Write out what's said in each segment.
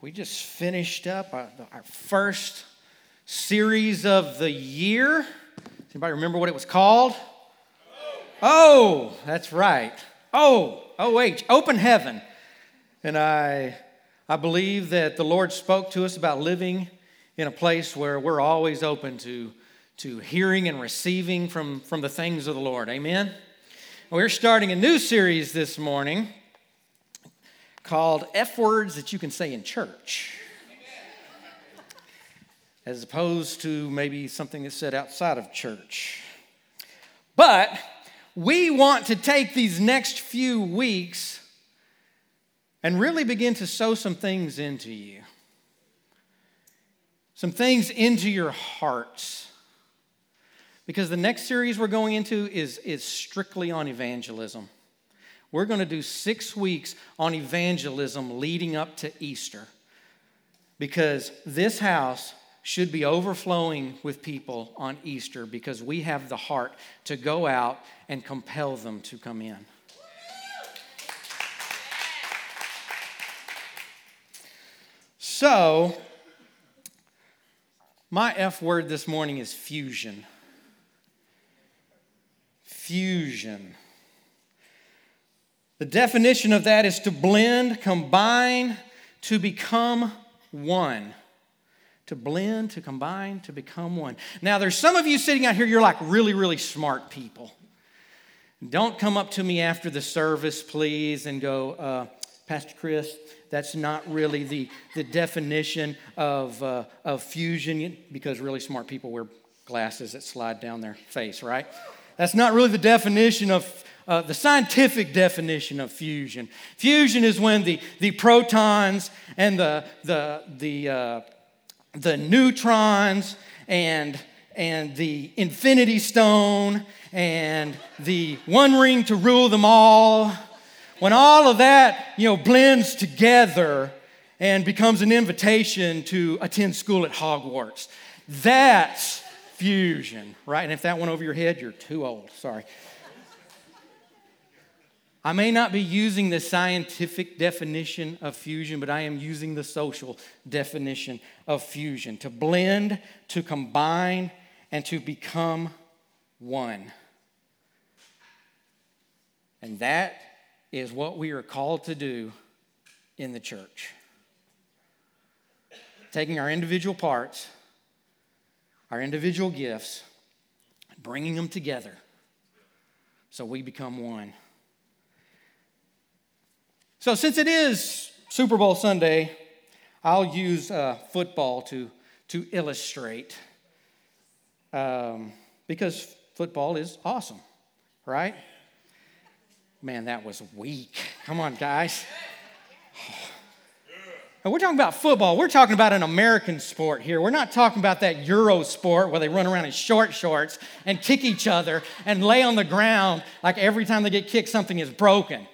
We just finished up our, our, first series of the year. Does Anybody remember what it was called? Oh, that's right. Oh, OH, open heaven. And I, I believe that the Lord spoke to us about living in a place where we're always open to, to hearing and receiving from, from the things of the Lord. Amen? We're starting a new series this morning called F words that you can say in church, as opposed to maybe something that's said outside of church. But we want to take these next few weeks and really begin to sow some things into you, some things into your hearts. Because the next series we're going into is, is strictly on evangelism. We're going to do six weeks on evangelism leading up to Easter because this house should be overflowing with people on Easter because we have the heart to go out and compel them to come in. So, my F word this morning is fusion. Fusion. The definition of that is to blend, combine, to become one. To blend, to combine, to become one. Now, there's some of you sitting out here, you're like really, really smart people. Don't come up to me after the service, please, and go, uh, Pastor Chris, that's not really the, the definition of, uh, of fusion, because really smart people wear glasses that slide down their face, right? That's not really the definition of uh, the scientific definition of fusion. Fusion is when the, the protons and the, the, the, uh, the neutrons and, and the infinity stone and the one ring to rule them all, when all of that you know, blends together and becomes an invitation to attend school at Hogwarts, that's fusion, right? And if that went over your head, you're too old. Sorry. I may not be using the scientific definition of fusion, but I am using the social definition of fusion to blend, to combine, and to become one. And that is what we are called to do in the church. Taking our individual parts, our individual gifts, bringing them together so we become one. So, since it is Super Bowl Sunday, I'll use uh, football to, to illustrate um, because football is awesome, right? Man, that was weak. Come on, guys. And we're talking about football. We're talking about an American sport here. We're not talking about that Euro sport where they run around in short shorts and kick each other and lay on the ground like every time they get kicked, something is broken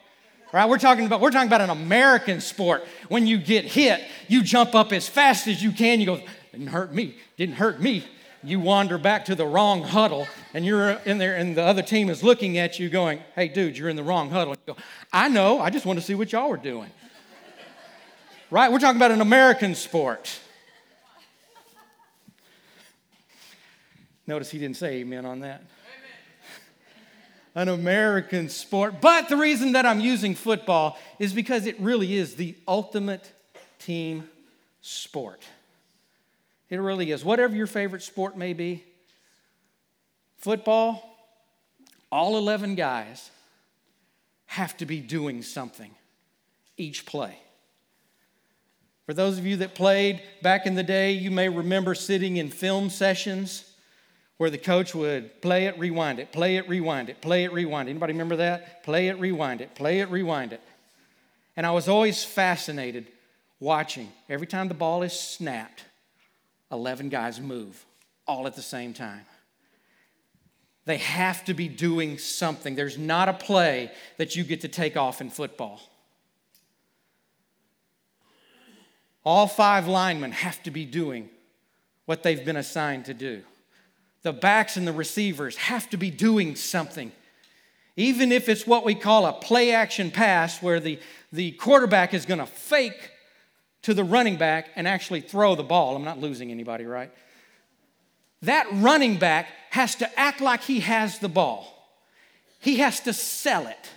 right? We're talking about we're talking about an American sport. When you get hit, you jump up as fast as you can. You go, didn't hurt me, didn't hurt me. You wander back to the wrong huddle, and you're in there, and the other team is looking at you, going, "Hey, dude, you're in the wrong huddle." You go, I know. I just want to see what y'all were doing. right? We're talking about an American sport. Notice he didn't say amen on that an American sport. But the reason that I'm using football is because it really is the ultimate team sport. It really is. Whatever your favorite sport may be, football, all 11 guys have to be doing something each play. For those of you that played back in the day, you may remember sitting in film sessions where the coach would play it, rewind it, play it, rewind it, play it, rewind it. Anybody remember that? Play it, rewind it, play it, rewind it. And I was always fascinated watching every time the ball is snapped, 11 guys move all at the same time. They have to be doing something. There's not a play that you get to take off in football. All five linemen have to be doing what they've been assigned to do the backs and the receivers have to be doing something. Even if it's what we call a play action pass, where the, the quarterback is going to fake to the running back and actually throw the ball. I'm not losing anybody, right? That running back has to act like he has the ball. He has to sell it.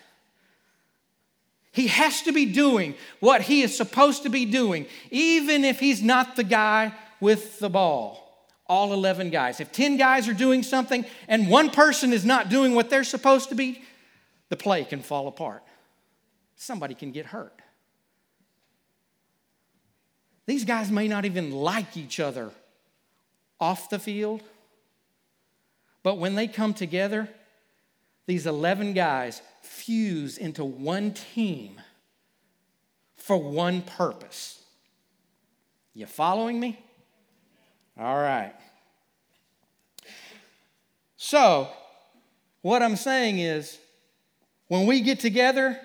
He has to be doing what he is supposed to be doing, even if he's not the guy with the ball. All 11 guys. If 10 guys are doing something and one person is not doing what they're supposed to be, the play can fall apart. Somebody can get hurt. These guys may not even like each other off the field, but when they come together, these 11 guys fuse into one team for one purpose. You following me? All right. So, what I'm saying is, when we get together,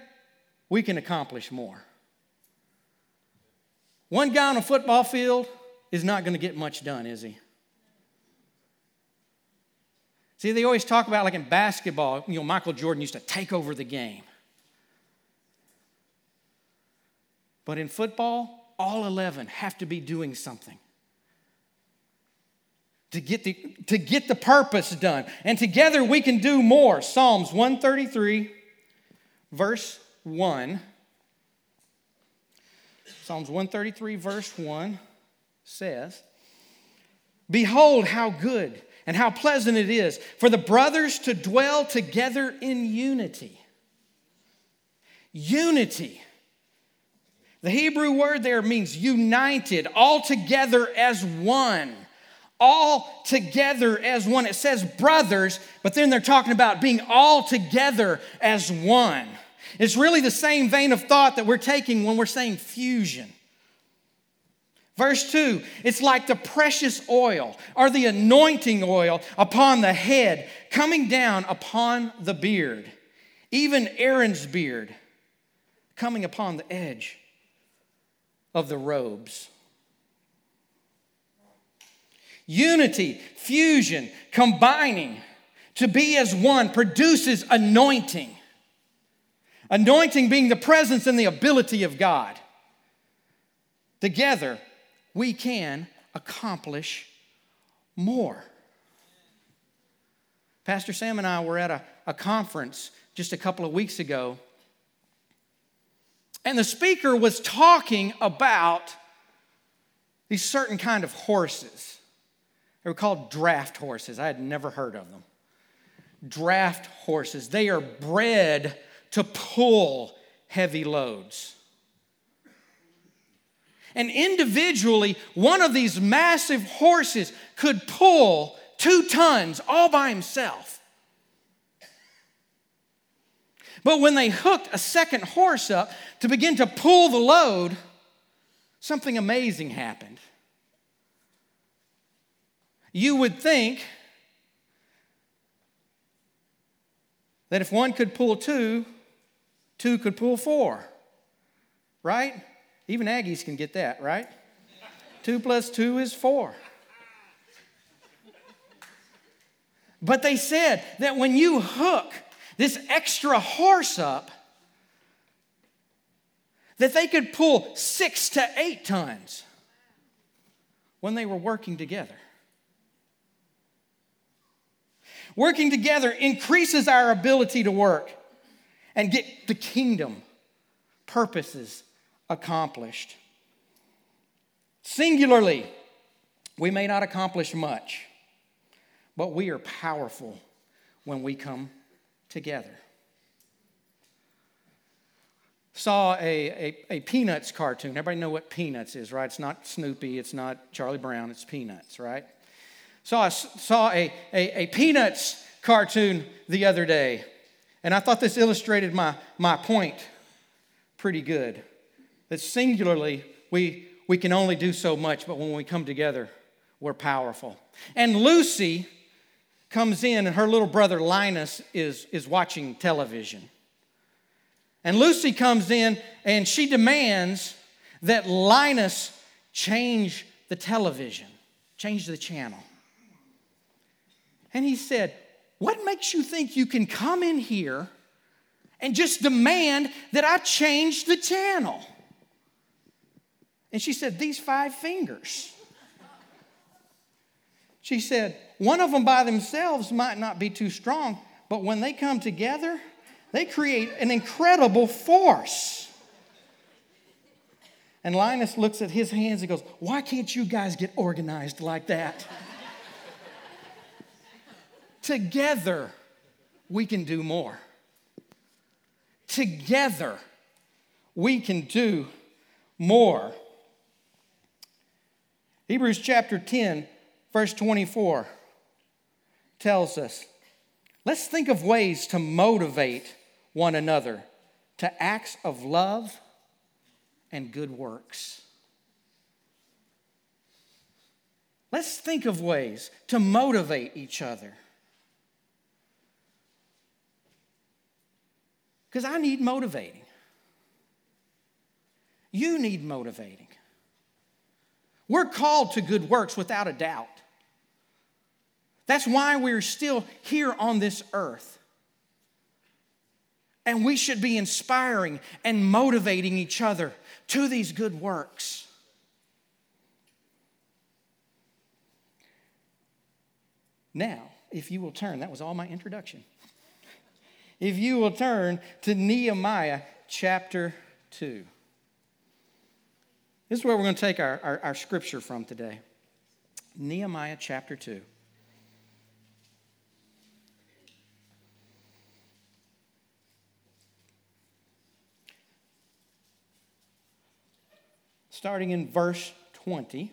we can accomplish more. One guy on a football field is not going to get much done, is he? See, they always talk about, like in basketball, you know, Michael Jordan used to take over the game. But in football, all 11 have to be doing something to get the, to get the purpose done. And together we can do more. Psalms 133, verse 1. Psalms 133, verse 1 says, Behold, how good and how pleasant it is for the brothers to dwell together in unity. Unity. The Hebrew word there means united, all together as one all together as one. It says brothers, but then they're talking about being all together as one. It's really the same vein of thought that we're taking when we're saying fusion. Verse 2 it's like the precious oil or the anointing oil upon the head coming down upon the beard, even Aaron's beard coming upon the edge of the robes. Unity, fusion, combining to be as one produces anointing. Anointing being the presence and the ability of God. Together, we can accomplish more. Pastor Sam and I were at a, a conference just a couple of weeks ago, and the speaker was talking about these certain kind of horses. They were called draft horses. I had never heard of them. Draft horses. They are bred to pull heavy loads. And individually, one of these massive horses could pull two tons all by himself. But when they hooked a second horse up to begin to pull the load, something amazing happened. You would think that if one could pull two, two could pull four, right? Even Aggies can get that, right? two plus two is four. But they said that when you hook this extra horse up, that they could pull six to eight tons when they were working together. Working together increases our ability to work and get the kingdom purposes accomplished. Singularly, we may not accomplish much, but we are powerful when we come together. Saw a, a, a, Peanuts cartoon. Everybody know what Peanuts is, right? It's not Snoopy, it's not Charlie Brown, it's Peanuts, right? So I saw a, a, a Peanuts cartoon the other day, and I thought this illustrated my, my point pretty good. That singularly, we, we can only do so much, but when we come together, we're powerful. And Lucy comes in, and her little brother Linus is, is watching television. And Lucy comes in, and she demands that Linus change the television, change the channel. And he said, What makes you think you can come in here and just demand that I change the channel? And she said, These five fingers. She said, One of them by themselves might not be too strong, but when they come together, they create an incredible force. And Linus looks at his hands and goes, Why can't you guys get organized like that? Together, we can do more. Together, we can do more. Hebrews chapter 10, verse 24 tells us let's think of ways to motivate one another to acts of love and good works. Let's think of ways to motivate each other. Because I need motivating. You need motivating. We're called to good works without a doubt. That's why we're still here on this earth. And we should be inspiring and motivating each other to these good works. Now, if you will turn, that was all my introduction. If you will turn to Nehemiah chapter 2. This is where we're going to take our, our, our scripture from today. Nehemiah chapter 2. starting in verse 20.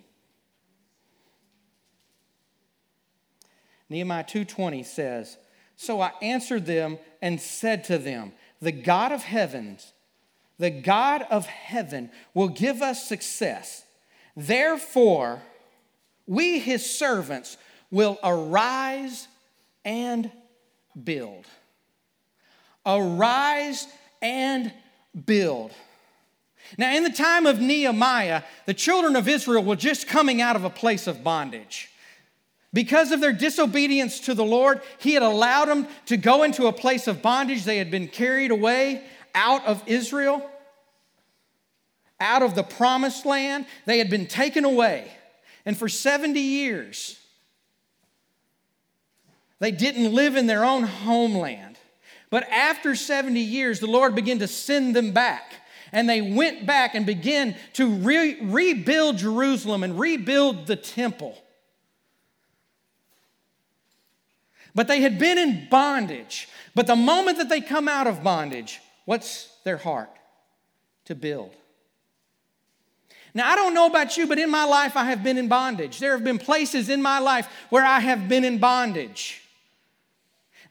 Nehemiah 2:20 says, "So I answered them and said to them, the God of heavens, the God of heaven will give us success. Therefore, we his servants will arise and build. Arise and build." Now, in the time of Nehemiah, the children of Israel were just coming out of a place of bondage. Because of their disobedience to the Lord, He had allowed them to go into a place of bondage. They had been carried away out of Israel, out of the promised land. They had been taken away. And for 70 years, they didn't live in their own homeland. But after 70 years, the Lord began to send them back and they went back and began to re- rebuild Jerusalem and rebuild the temple. But they had been in bondage. But the moment that they come out of bondage, what's their heart? To build. Now, I don't know about you, but in my life, I have been in bondage. There have been places in my life where I have been in bondage.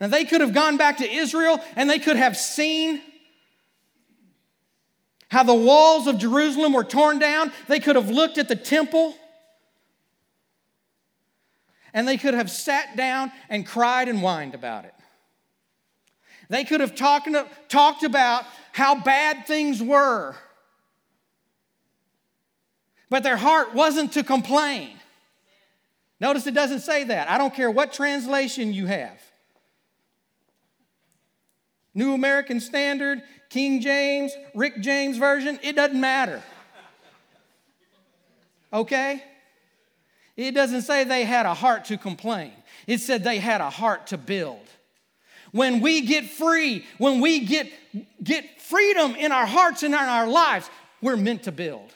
Now, they could have gone back to Israel and they could have seen how the walls of Jerusalem were torn down. They could have looked at the temple and they could have sat down and cried and whined about it. They could have talked, talked about how bad things were, but their heart wasn't to complain. Notice it doesn't say that. I don't care what translation you have. New American Standard, King James, Rick James Version, it doesn't matter. Okay? It doesn't say they had a heart to complain, it said they had a heart to build. When we get free, when we get, get freedom in our hearts and in our lives, we're meant to build.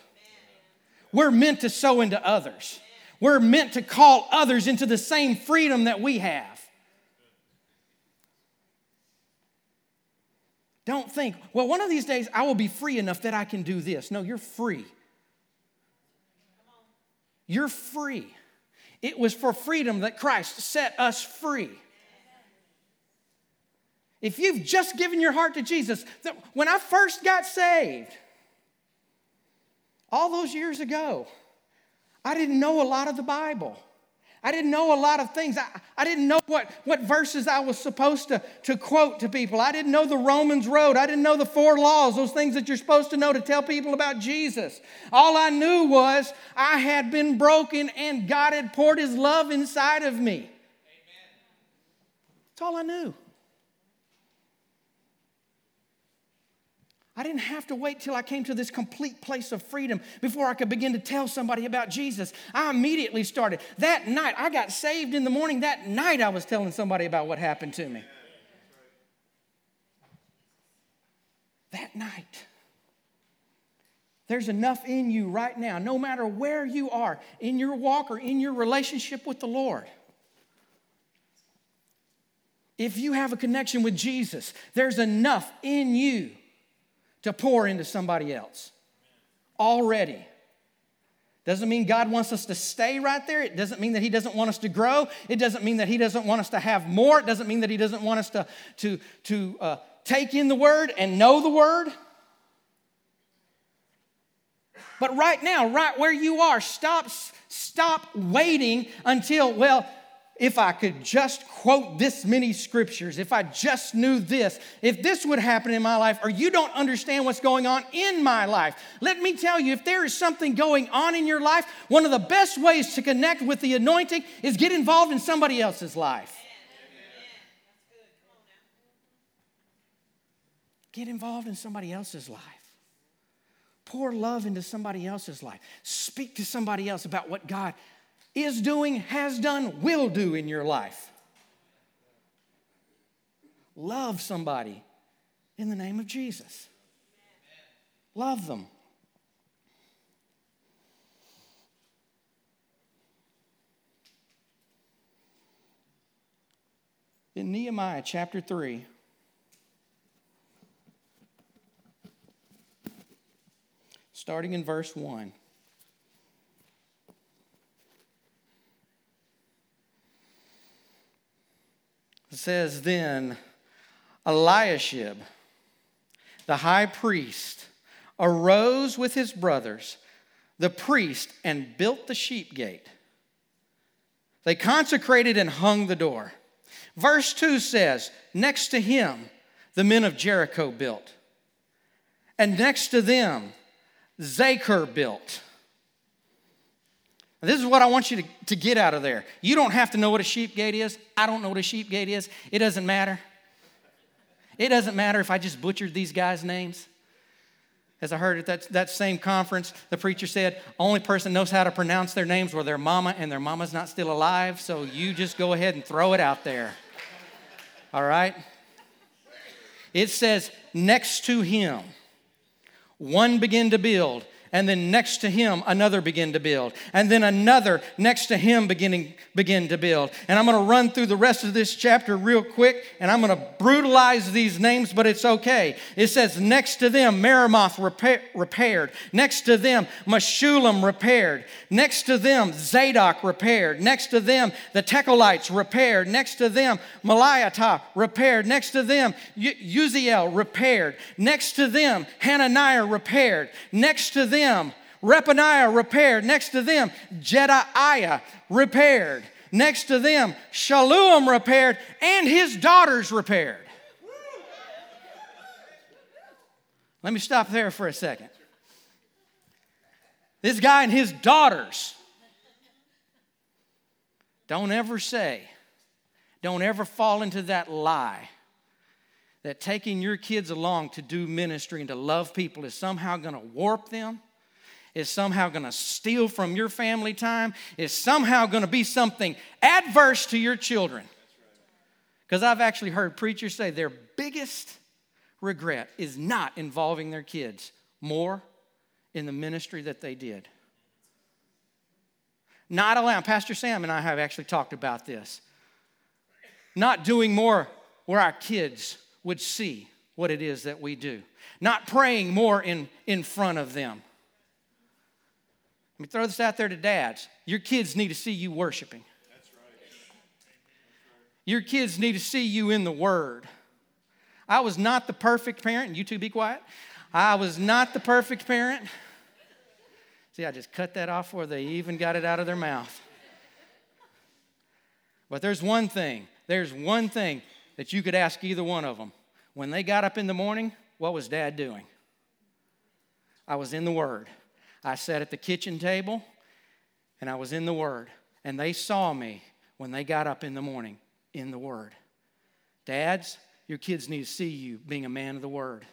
We're meant to sow into others. We're meant to call others into the same freedom that we have. Don't think, well, one of these days I will be free enough that I can do this. No, you're free. You're free. It was for freedom that Christ set us free. If you've just given your heart to Jesus, when I first got saved, all those years ago, I didn't know a lot of the Bible. I didn't know a lot of things. I, I didn't know what, what verses I was supposed to, to quote to people. I didn't know the Romans Road. I didn't know the four laws, those things that you're supposed to know to tell people about Jesus. All I knew was I had been broken and God had poured his love inside of me. Amen. That's all I knew. I didn't have to wait till I came to this complete place of freedom before I could begin to tell somebody about Jesus. I immediately started. That night, I got saved in the morning. That night, I was telling somebody about what happened to me. That night. There's enough in you right now, no matter where you are in your walk or in your relationship with the Lord. If you have a connection with Jesus, there's enough in you to pour into somebody else already. Doesn't mean God wants us to stay right there. It doesn't mean that He doesn't want us to grow. It doesn't mean that He doesn't want us to have more. It doesn't mean that He doesn't want us to, to, to uh, take in the Word and know the Word. But right now, right where you are, stop, stop waiting until, well, if I could just quote this many scriptures, if I just knew this, if this would happen in my life, or you don't understand what's going on in my life, let me tell you if there is something going on in your life, one of the best ways to connect with the anointing is get involved in somebody else's life. Get involved in somebody else's life. Pour love into somebody else's life. Speak to somebody else about what God is doing, has done, will do in your life. Love somebody in the name of Jesus. Love them. In Nehemiah chapter 3, starting in verse 1. It says, Then Eliashib, the high priest, arose with his brothers, the priest, and built the sheep gate. They consecrated and hung the door. Verse 2 says, Next to him, the men of Jericho built. And next to them, Zaccur built. This is what I want you to, to get out of there. You don't have to know what a sheep gate is. I don't know what a sheep gate is. It doesn't matter. It doesn't matter if I just butchered these guys' names. As I heard at that, that same conference, the preacher said, only person knows how to pronounce their names were their mama, and their mama's not still alive, so you just go ahead and throw it out there. All right? It says, next to him, one began to build, and then next to him another begin to build. And then another next to him beginning begin to build. And i'm going to run through the rest of this chapter real quick and i'm going to brutalize these names but it's okay. It says next to them Meremoth repaired. Next to them Meshullam repaired. Next to them Zadok repaired. Next to them the Tekelites repaired. Next to them Maliatah repaired. Next to them Uzziel repaired. Next to them Hananiah repaired. Next to them them, Repaniah repaired. Next to them, Jedaiah repaired. Next to them, Shallum repaired, and his daughters repaired. Let me stop there for a second. This guy and his daughters. Don't ever say, don't ever fall into that lie that taking your kids along to do ministry and to love people is somehow going to warp them is somehow going to steal from your family time, is somehow going to be something adverse to your children. Because I've actually heard preachers say their biggest regret is not involving their kids more in the ministry that they did. Not allowing, Pastor Sam and I have actually talked about this. Not doing more where our kids would see what it is that we do. Not praying more in, in front of them. Me throw this out there to dads. Your kids need to see you worshiping. That's right. Your kids need to see you in the Word. I was not the perfect parent. You two be quiet. I was not the perfect parent. See, I just cut that off before they even got it out of their mouth. But there's one thing, there's one thing that you could ask either one of them. When they got up in the morning, what was dad doing? I was in the Word. I sat at the kitchen table and I was in the Word. And they saw me when they got up in the morning in the Word. Dads, your kids need to see you being a man of the Word.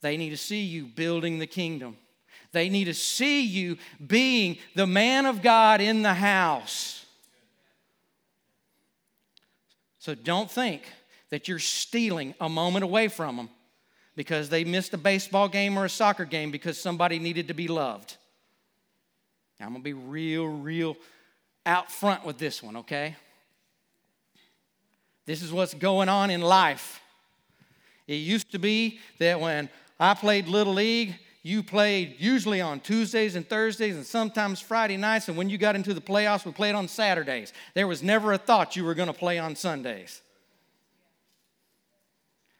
They need to see you building the kingdom. They need to see you being the man of God in the house. So don't think that you're stealing a moment away from them because they missed a baseball game or a soccer game because somebody needed to be loved. Now, I'm going to be real, real out front with this one, okay? This is what's going on in life. It used to be that when I played Little League, you played usually on Tuesdays and Thursdays and sometimes Friday nights. And when you got into the playoffs, we played on Saturdays. There was never a thought you were going to play on Sundays.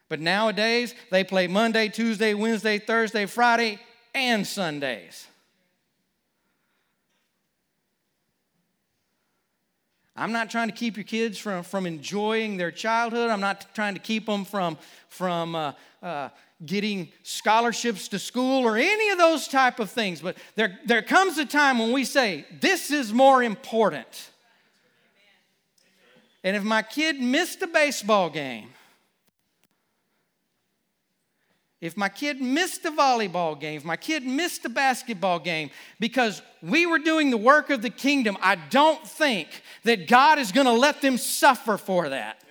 But nowadays, they play Monday, Tuesday, Wednesday, Thursday, Friday, and Sundays. I'm not trying to keep your kids from, from enjoying their childhood. I'm not trying to keep them from, from uh, uh, getting scholarships to school or any of those type of things. But there, there comes a time when we say, this is more important. And if my kid missed a baseball game, if my kid missed a volleyball game, if my kid missed a basketball game, because we were doing the work of the kingdom, I don't think that God is going to let them suffer for that.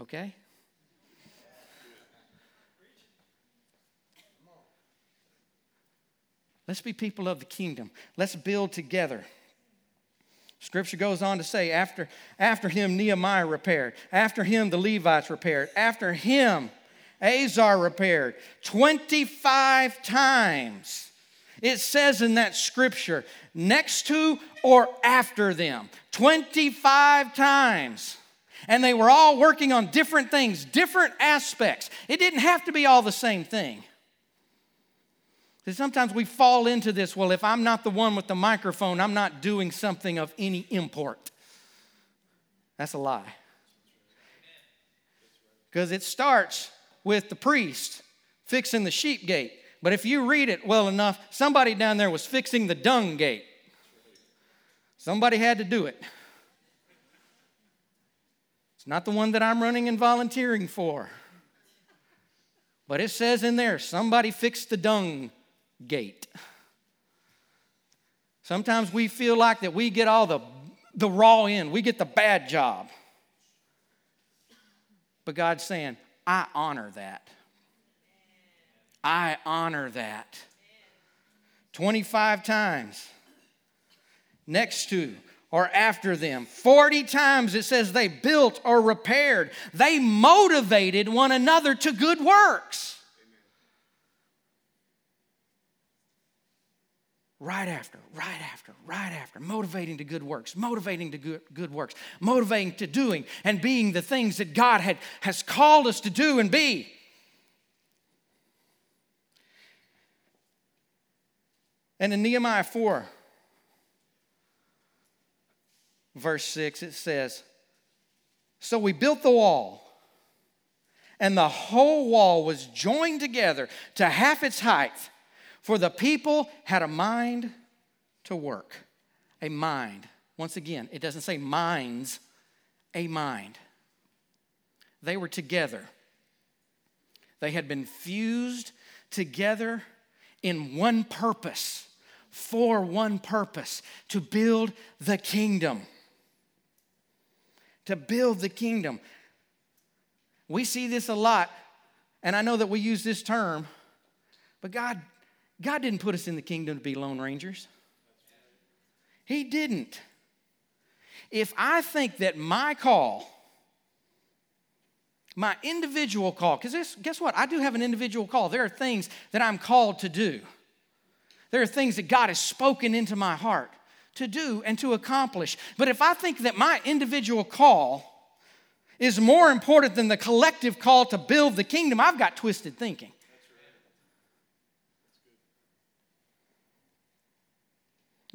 Okay? Let's be people of the kingdom. Let's build together. Scripture goes on to say, after, after him, Nehemiah repaired. After him, the Levites repaired. After him, Azar repaired. 25 times. It says in that scripture, next to or after them. 25 times. And they were all working on different things, different aspects. It didn't have to be all the same thing. Sometimes we fall into this well, if I'm not the one with the microphone, I'm not doing something of any import. That's a lie. Because it starts with the priest fixing the sheep gate. But if you read it well enough, somebody down there was fixing the dung gate. Somebody had to do it. It's not the one that I'm running and volunteering for. But it says in there, somebody fixed the dung gate. Sometimes we feel like that we get all the, the raw end, we get the bad job. But God's saying, I honor that. I honor that. 25 times. Next to or after them. 40 times it says they built or repaired. They motivated one another to good works. Right after, right after, right after, motivating to good works, motivating to good, good works, motivating to doing and being the things that God had, has called us to do and be. And in Nehemiah 4, verse 6, it says, So we built the wall, and the whole wall was joined together to half its height for the people had a mind to work. A mind. Once again, it doesn't say minds, a mind. They were together. They had been fused together in one purpose, for one purpose to build the kingdom. To build the kingdom. We see this a lot, and I know that we use this term, but God God didn't put us in the kingdom to be lone rangers. He didn't. If I think that my call, my individual call, because guess what? I do have an individual call. There are things that I'm called to do. There are things that God has spoken into my heart to do and to accomplish. But if I think that my individual call is more important than the collective call to build the kingdom, I've got twisted thinking.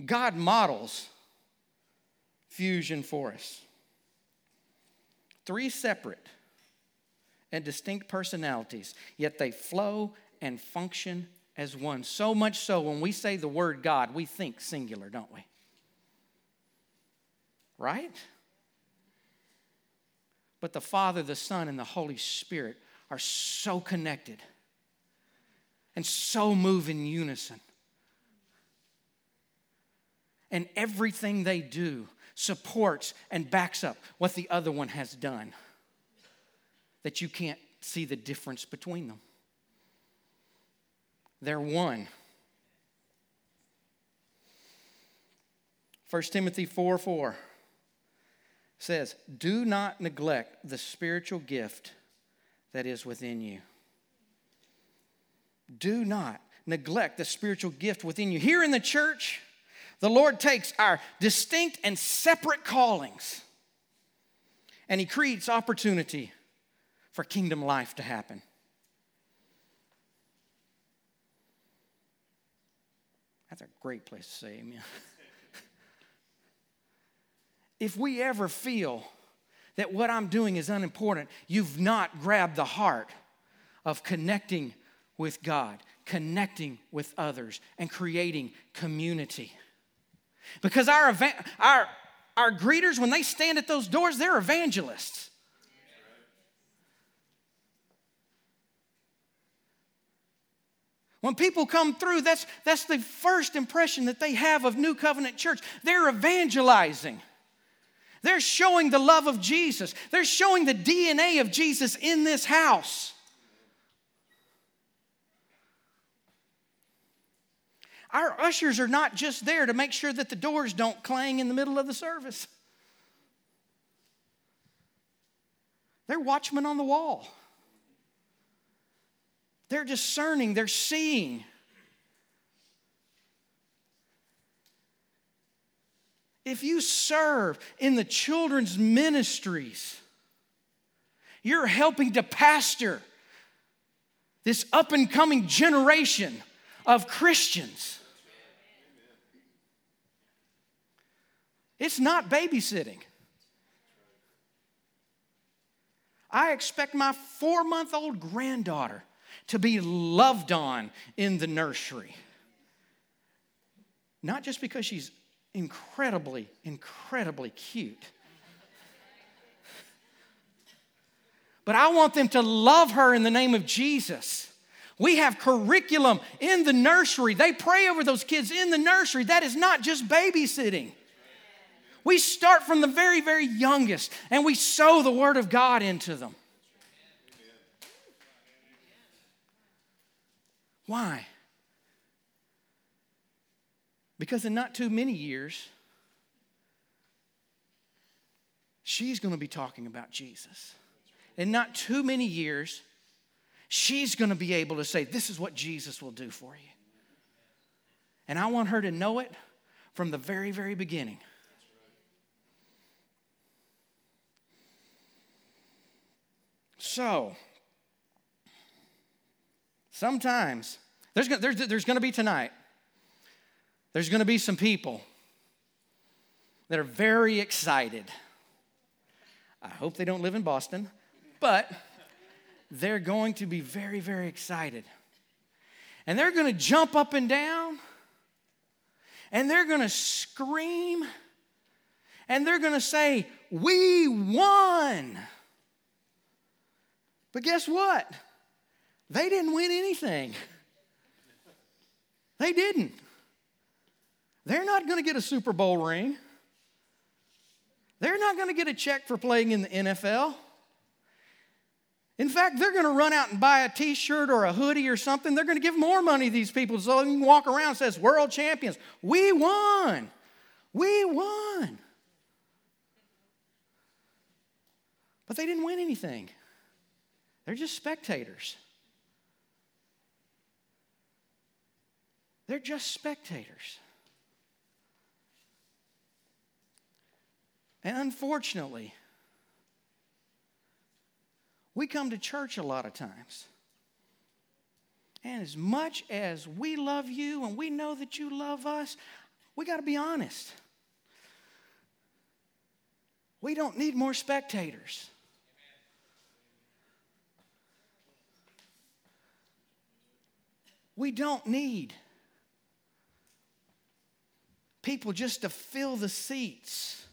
God models fusion for us. Three separate and distinct personalities, yet they flow and function as one. So much so, when we say the word God, we think singular, don't we? Right? But the Father, the Son, and the Holy Spirit are so connected and so move in unison. And everything they do supports and backs up what the other one has done, that you can't see the difference between them. They're one. 1 Timothy 4 4 says, Do not neglect the spiritual gift that is within you. Do not neglect the spiritual gift within you. Here in the church, the Lord takes our distinct and separate callings and He creates opportunity for kingdom life to happen. That's a great place to say amen. if we ever feel that what I'm doing is unimportant, you've not grabbed the heart of connecting with God, connecting with others, and creating community. Because our, our, our greeters, when they stand at those doors, they're evangelists. When people come through, that's, that's the first impression that they have of New Covenant Church. They're evangelizing. They're showing the love of Jesus. They're showing the DNA of Jesus in this house. Our ushers are not just there to make sure that the doors don't clang in the middle of the service. They're watchmen on the wall. They're discerning, they're seeing. If you serve in the children's ministries, you're helping to pastor this up and coming generation of Christians. It's not babysitting. I expect my four month old granddaughter to be loved on in the nursery. Not just because she's incredibly, incredibly cute. But I want them to love her in the name of Jesus. We have curriculum in the nursery. They pray over those kids in the nursery. That is not just babysitting. We start from the very, very youngest and we sow the Word of God into them. Why? Because in not too many years, she's going to be talking about Jesus. In not too many years, she's going to be able to say, This is what Jesus will do for you. And I want her to know it from the very, very beginning. So, sometimes, there's, there's, there's going to be tonight, there's going to be some people that are very excited. I hope they don't live in Boston, but they're going to be very, very excited. And they're going to jump up and down, and they're going to scream, and they're going to say, We won. But guess what? They didn't win anything. They didn't. They're not going to get a Super Bowl ring. They're not going to get a check for playing in the NFL. In fact, they're going to run out and buy a t shirt or a hoodie or something. They're going to give more money to these people so they can walk around and says, World champions. We won. We won. But they didn't win anything, they're just spectators. They're just spectators. And unfortunately, we come to church a lot of times. And as much as we love you and we know that you love us, we got to be honest. We don't need more spectators. We don't need people just to fill the seats.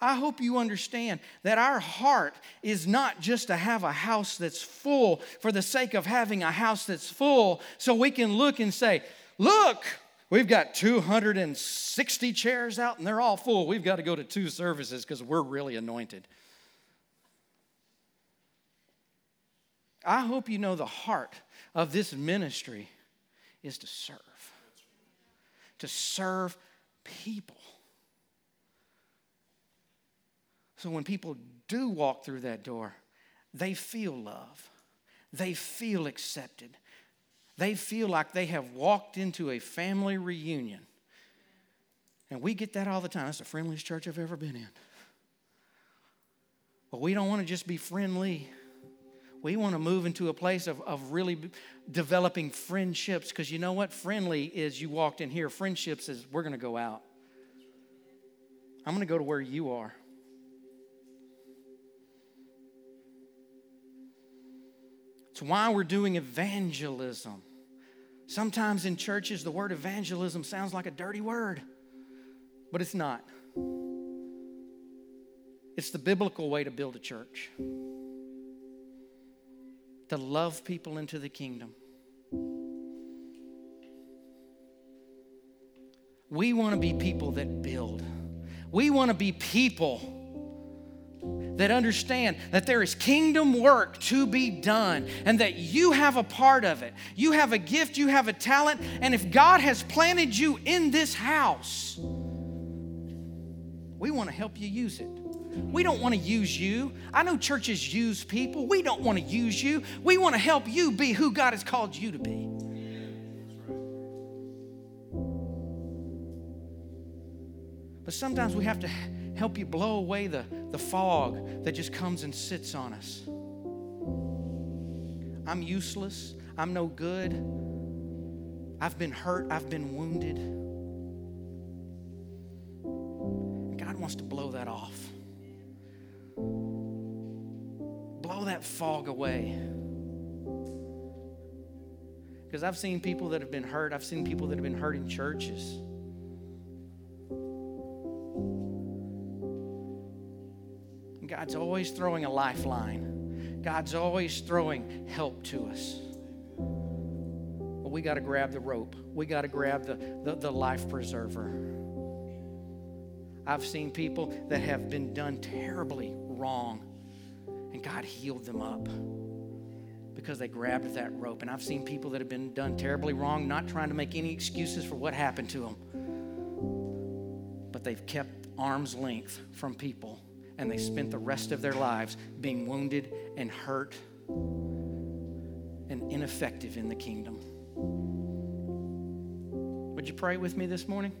I hope you understand that our heart is not just to have a house that's full for the sake of having a house that's full so we can look and say, Look, we've got 260 chairs out and they're all full. We've got to go to two services because we're really anointed. I hope you know the heart of this ministry is to serve, to serve people. So when people do walk through that door, they feel love, they feel accepted, they feel like they have walked into a family reunion. And we get that all the time. That's the friendliest church I've ever been in. But we don't want to just be friendly. We want to move into a place of, of really developing friendships because you know what? Friendly is you walked in here. Friendships is we're going to go out. I'm going to go to where you are. It's why we're doing evangelism. Sometimes in churches, the word evangelism sounds like a dirty word, but it's not. It's the biblical way to build a church to love people into the kingdom. We want to be people that build. We want to be people that understand that there is kingdom work to be done and that you have a part of it. You have a gift, you have a talent, and if God has planted you in this house, we want to help you use it. We don't want to use you. I know churches use people. We don't want to use you. We want to help you be who God has called you to be. But sometimes we have to help you blow away the, the fog that just comes and sits on us. I'm useless. I'm no good. I've been hurt. I've been wounded. God wants to blow that off. That fog away. Because I've seen people that have been hurt, I've seen people that have been hurt in churches. God's always throwing a lifeline. God's always throwing help to us. But we got to grab the rope. We got to grab the, the, the life preserver. I've seen people that have been done terribly wrong, and God healed them up because they grabbed that rope. And I've seen people that have been done terribly wrong, not trying to make any excuses for what happened to them, but they've kept arm's length from people and they spent the rest of their lives being wounded and hurt and ineffective in the kingdom. Would you pray with me this morning?